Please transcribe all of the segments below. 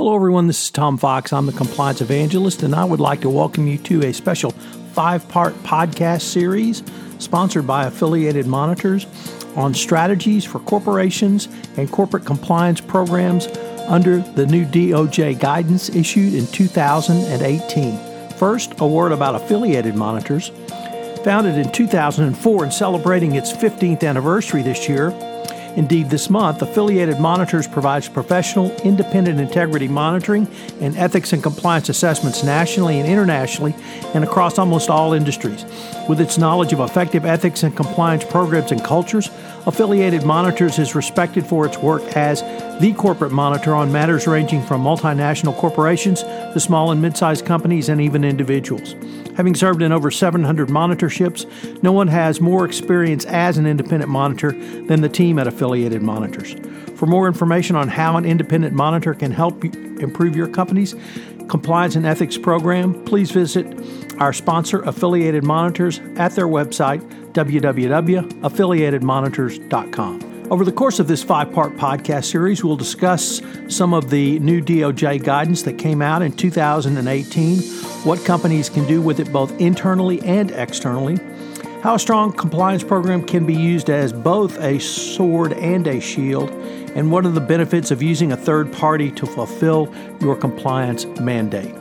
Hello, everyone. This is Tom Fox. I'm the compliance evangelist, and I would like to welcome you to a special five part podcast series sponsored by Affiliated Monitors on strategies for corporations and corporate compliance programs under the new DOJ guidance issued in 2018. First, a word about Affiliated Monitors. Founded in 2004 and celebrating its 15th anniversary this year, Indeed, this month, Affiliated Monitors provides professional, independent integrity monitoring and ethics and compliance assessments nationally and internationally and across almost all industries. With its knowledge of effective ethics and compliance programs and cultures, Affiliated Monitors is respected for its work as the corporate monitor on matters ranging from multinational corporations to small and mid sized companies and even individuals. Having served in over 700 monitorships, no one has more experience as an independent monitor than the team at Affiliated Monitors. For more information on how an independent monitor can help improve your company's compliance and ethics program, please visit our sponsor, Affiliated Monitors, at their website, www.affiliatedmonitors.com. Over the course of this five part podcast series, we'll discuss some of the new DOJ guidance that came out in 2018, what companies can do with it both internally and externally, how a strong compliance program can be used as both a sword and a shield, and what are the benefits of using a third party to fulfill your compliance mandate.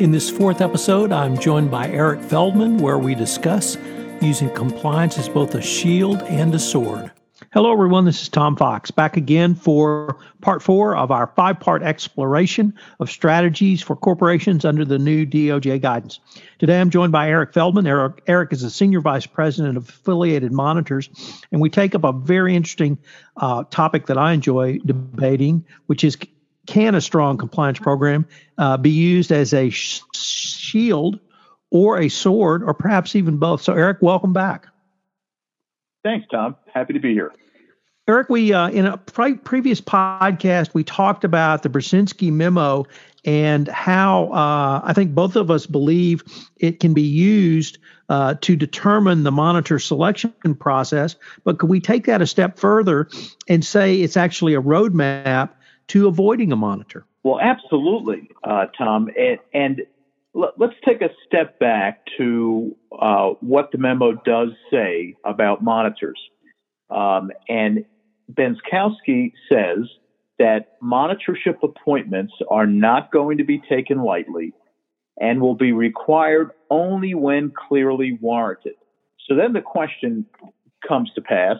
In this fourth episode, I'm joined by Eric Feldman, where we discuss using compliance as both a shield and a sword. Hello, everyone. This is Tom Fox back again for part four of our five part exploration of strategies for corporations under the new DOJ guidance. Today, I'm joined by Eric Feldman. Eric, Eric is a senior vice president of affiliated monitors, and we take up a very interesting uh, topic that I enjoy debating, which is can a strong compliance program uh, be used as a sh- shield or a sword, or perhaps even both? So, Eric, welcome back. Thanks, Tom. Happy to be here. Eric, we uh, in a pre- previous podcast we talked about the Benczkowski memo and how uh, I think both of us believe it can be used uh, to determine the monitor selection process. But could we take that a step further and say it's actually a roadmap to avoiding a monitor? Well, absolutely, uh, Tom. And, and l- let's take a step back to uh, what the memo does say about monitors. Um, and Benczkowski says that monitorship appointments are not going to be taken lightly and will be required only when clearly warranted. So then the question comes to pass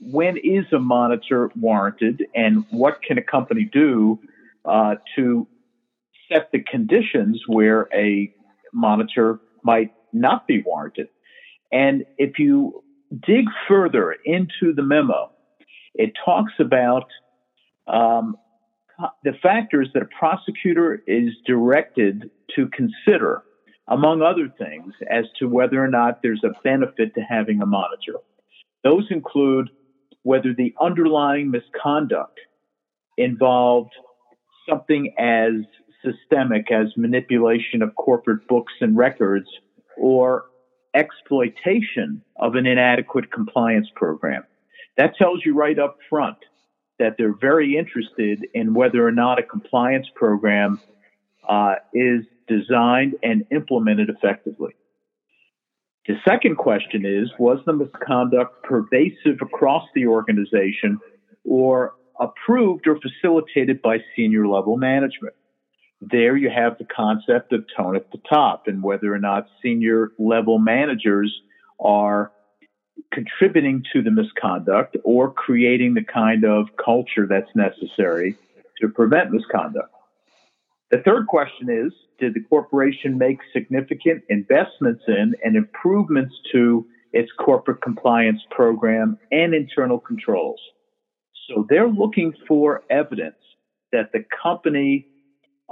when is a monitor warranted and what can a company do uh, to set the conditions where a monitor might not be warranted? And if you dig further into the memo, it talks about um, the factors that a prosecutor is directed to consider, among other things, as to whether or not there's a benefit to having a monitor. Those include whether the underlying misconduct involved something as systemic as manipulation of corporate books and records or exploitation of an inadequate compliance program. That tells you right up front that they're very interested in whether or not a compliance program uh, is designed and implemented effectively. The second question is Was the misconduct pervasive across the organization or approved or facilitated by senior level management? There you have the concept of tone at the top and whether or not senior level managers are contributing to the misconduct or creating the kind of culture that's necessary to prevent misconduct. The third question is Did the corporation make significant investments in and improvements to its corporate compliance program and internal controls? So they're looking for evidence that the company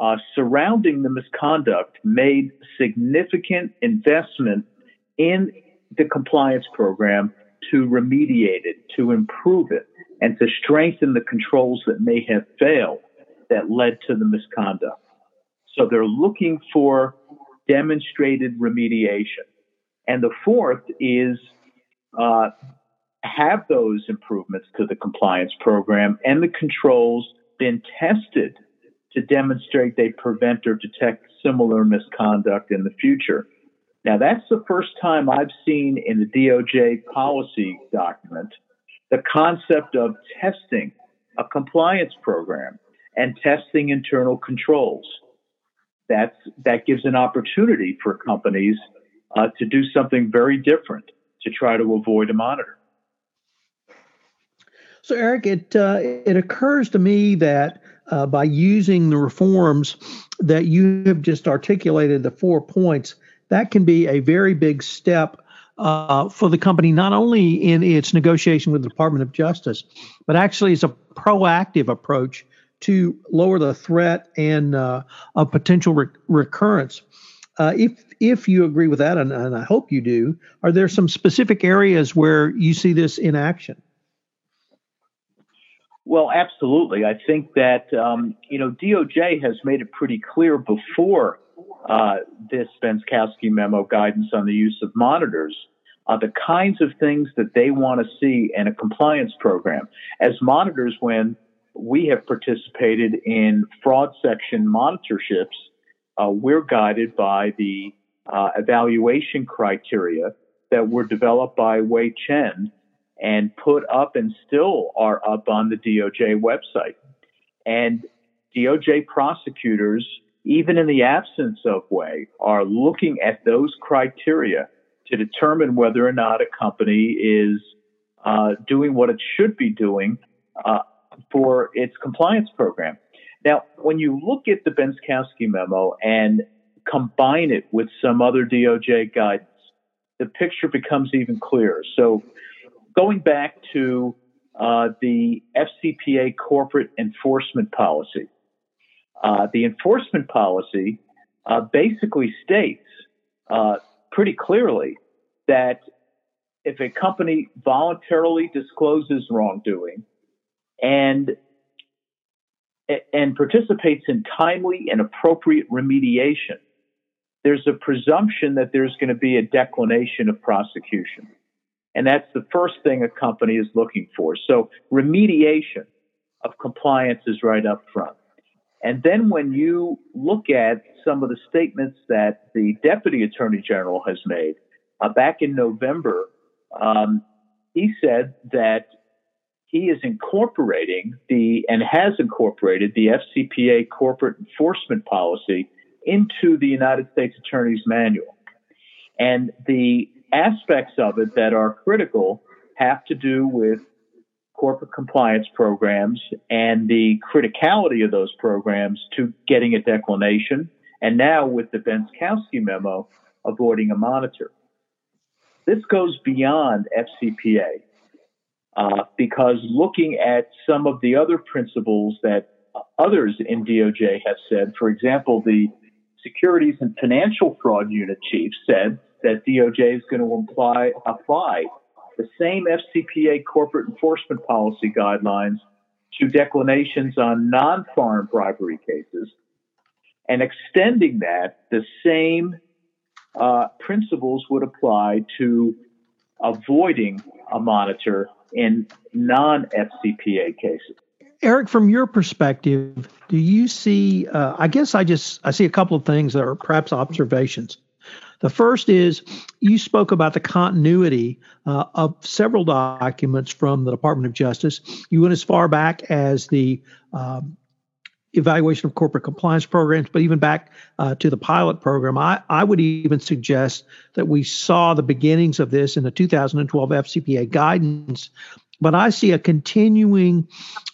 uh, surrounding the misconduct made significant investment in the compliance program to remediate it, to improve it, and to strengthen the controls that may have failed that led to the misconduct. So they're looking for demonstrated remediation. And the fourth is uh, have those improvements to the compliance program and the controls been tested to demonstrate they prevent or detect similar misconduct in the future. Now, that's the first time I've seen in the DOJ policy document the concept of testing a compliance program and testing internal controls. That's, that gives an opportunity for companies uh, to do something very different to try to avoid a monitor. So, Eric, it uh, it occurs to me that uh, by using the reforms that you have just articulated, the four points, that can be a very big step uh, for the company, not only in its negotiation with the Department of Justice, but actually as a proactive approach to lower the threat and uh, of potential re- recurrence. Uh, if if you agree with that, and, and, I hope you do, are there some specific areas where you see this in action? Well, absolutely. I think that um, you know DOJ has made it pretty clear before uh, this Benczkowski memo guidance on the use of monitors, uh, the kinds of things that they want to see in a compliance program. As monitors, when we have participated in fraud section monitorships, uh, we're guided by the uh, evaluation criteria that were developed by Hui Chen and put up and still are up on the DOJ website. And DOJ prosecutors even in the absence of Hui, are looking at those criteria to determine whether or not a company is uh, doing what it should be doing uh, for its compliance program. Now, when you look at the Benczkowski memo and combine it with some other DOJ guidance, the picture becomes even clearer. So, going back to uh, the FCPA corporate enforcement policy, uh, the enforcement policy uh, basically states uh, pretty clearly that if a company voluntarily discloses wrongdoing and and participates in timely and appropriate remediation, there's a presumption that there's going to be a declination of prosecution. And that's the first thing a company is looking for. So remediation of compliance is right up front. And then when you look at some of the statements that the Deputy Attorney General has made uh, back in November, um, he said that he is incorporating the and has incorporated the FCPA corporate enforcement policy into the United States Attorney's Manual. And the aspects of it that are critical have to do with corporate compliance programs and the criticality of those programs to getting a declination, and now with the Benczkowski memo, avoiding a monitor. This goes beyond FCPA uh, because looking at some of the other principles that others in DOJ have said, for example, the Securities and Financial Fraud Unit chief said that DOJ is going to apply the same FCPA corporate enforcement policy guidelines to declinations on non foreign bribery cases and extending that, the same uh, principles would apply to avoiding a monitor in non FCPA cases. Eric, from your perspective, do you see? Uh, I guess I just I see a couple of things that are perhaps observations. The first is you spoke about the continuity uh, of several documents from the Department of Justice. You went as far back as the um, evaluation of corporate compliance programs, but even back uh, to the pilot program. I, I would even suggest that we saw the beginnings of this in the 2012 FCPA guidance. But I see a continuing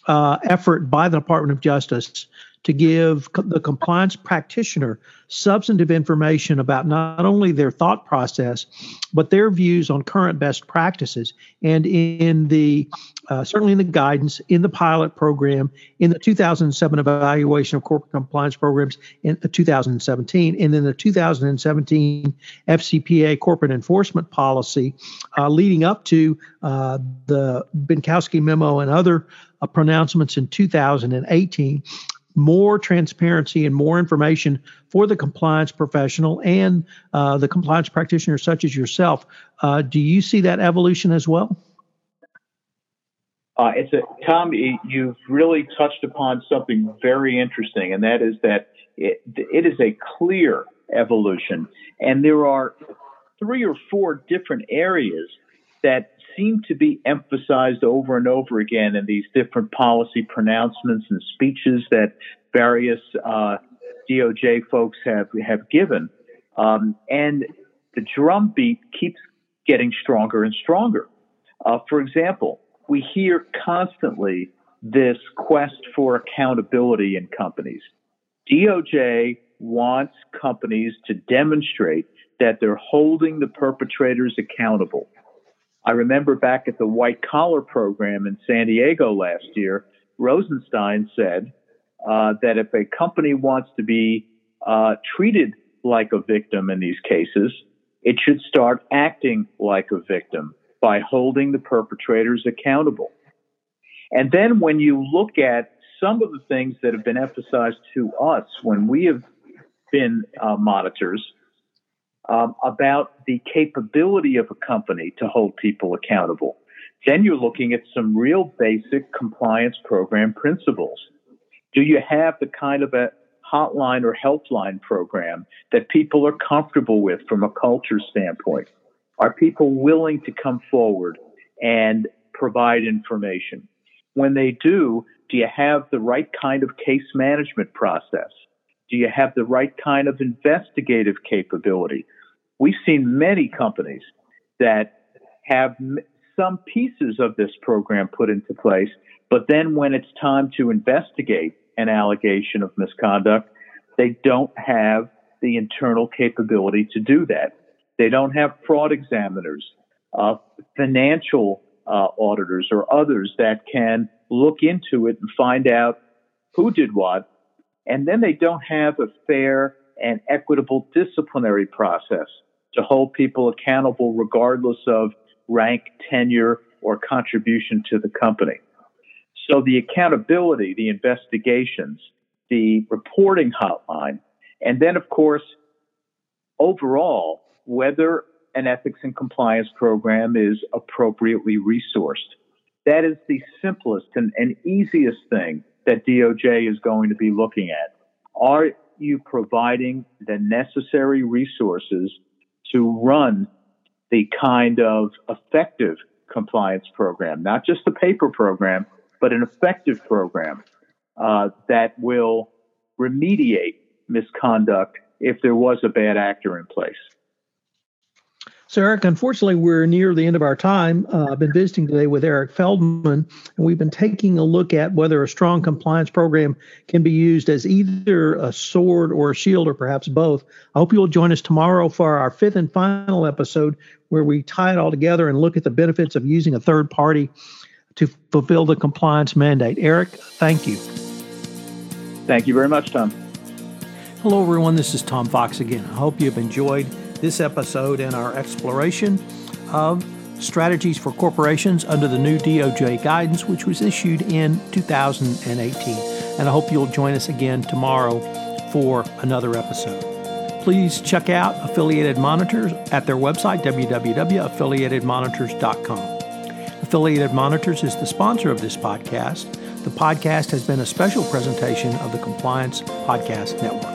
uh, effort by the Department of Justice to give the compliance practitioner substantive information about not only their thought process, but their views on current best practices. And in the uh, certainly in the guidance, in the pilot program, in the 2007 evaluation of corporate compliance programs in 2017, and in the 2017 FCPA corporate enforcement policy, uh, leading up to uh, the Benczkowski memo and other uh, pronouncements in 2018 more transparency and more information for the compliance professional and uh, the compliance practitioner, such as yourself. Uh, do you see that evolution as well? Uh, it's a Tom. You've really touched upon something very interesting, and that is that it, it is a clear evolution, and there are three or four different areas that seem to be emphasized over and over again in these different policy pronouncements and speeches that various uh, DOJ folks have have given, um, and the drumbeat keeps getting stronger and stronger. Uh, for example, we hear constantly this quest for accountability in companies. DOJ wants companies to demonstrate that they're holding the perpetrators accountable. I remember back at the white collar program in San Diego last year, Rosenstein said uh, that if a company wants to be uh, treated like a victim in these cases, it should start acting like a victim by holding the perpetrators accountable. And then when you look at some of the things that have been emphasized to us when we have been uh, monitors um, about the capability of a company to hold people accountable, then you're looking at some real basic compliance program principles. Do you have the kind of a hotline or helpline program that people are comfortable with from a culture standpoint? Are people willing to come forward and provide information? When they do, do you have the right kind of case management process? Do you have the right kind of investigative capability? We've seen many companies that have some pieces of this program put into place, but then when it's time to investigate an allegation of misconduct, they don't have the internal capability to do that. They don't have fraud examiners, uh, financial uh, auditors, or others that can look into it and find out who did what. And then they don't have a fair and equitable disciplinary process to hold people accountable regardless of rank, tenure, or contribution to the company. So the accountability, the investigations, the reporting hotline, and then, of course, overall, whether an ethics and compliance program is appropriately resourced. That is the simplest and, and easiest thing that DOJ is going to be looking at. Are you providing the necessary resources to run the kind of effective compliance program, not just a paper program, but an effective program uh, that will remediate misconduct if there was a bad actor in place. So, Eric, unfortunately, we're near the end of our time. Uh, I've been visiting today with Eric Feldman, and we've been taking a look at whether a strong compliance program can be used as either a sword or a shield, or perhaps both. I hope you'll join us tomorrow for our fifth and final episode, where we tie it all together and look at the benefits of using a third party to fulfill the compliance mandate. Eric, thank you. Thank you very much, Tom. Hello, everyone. This is Tom Fox again. I hope you've enjoyed this episode and our exploration of strategies for corporations under the new DOJ guidance, which was issued in 2018. And I hope you'll join us again tomorrow for another episode. Please check out Affiliated Monitors at their website, www.affiliatedmonitors.com. Affiliated Monitors is the sponsor of this podcast. The podcast has been a special presentation of the Compliance Podcast Network.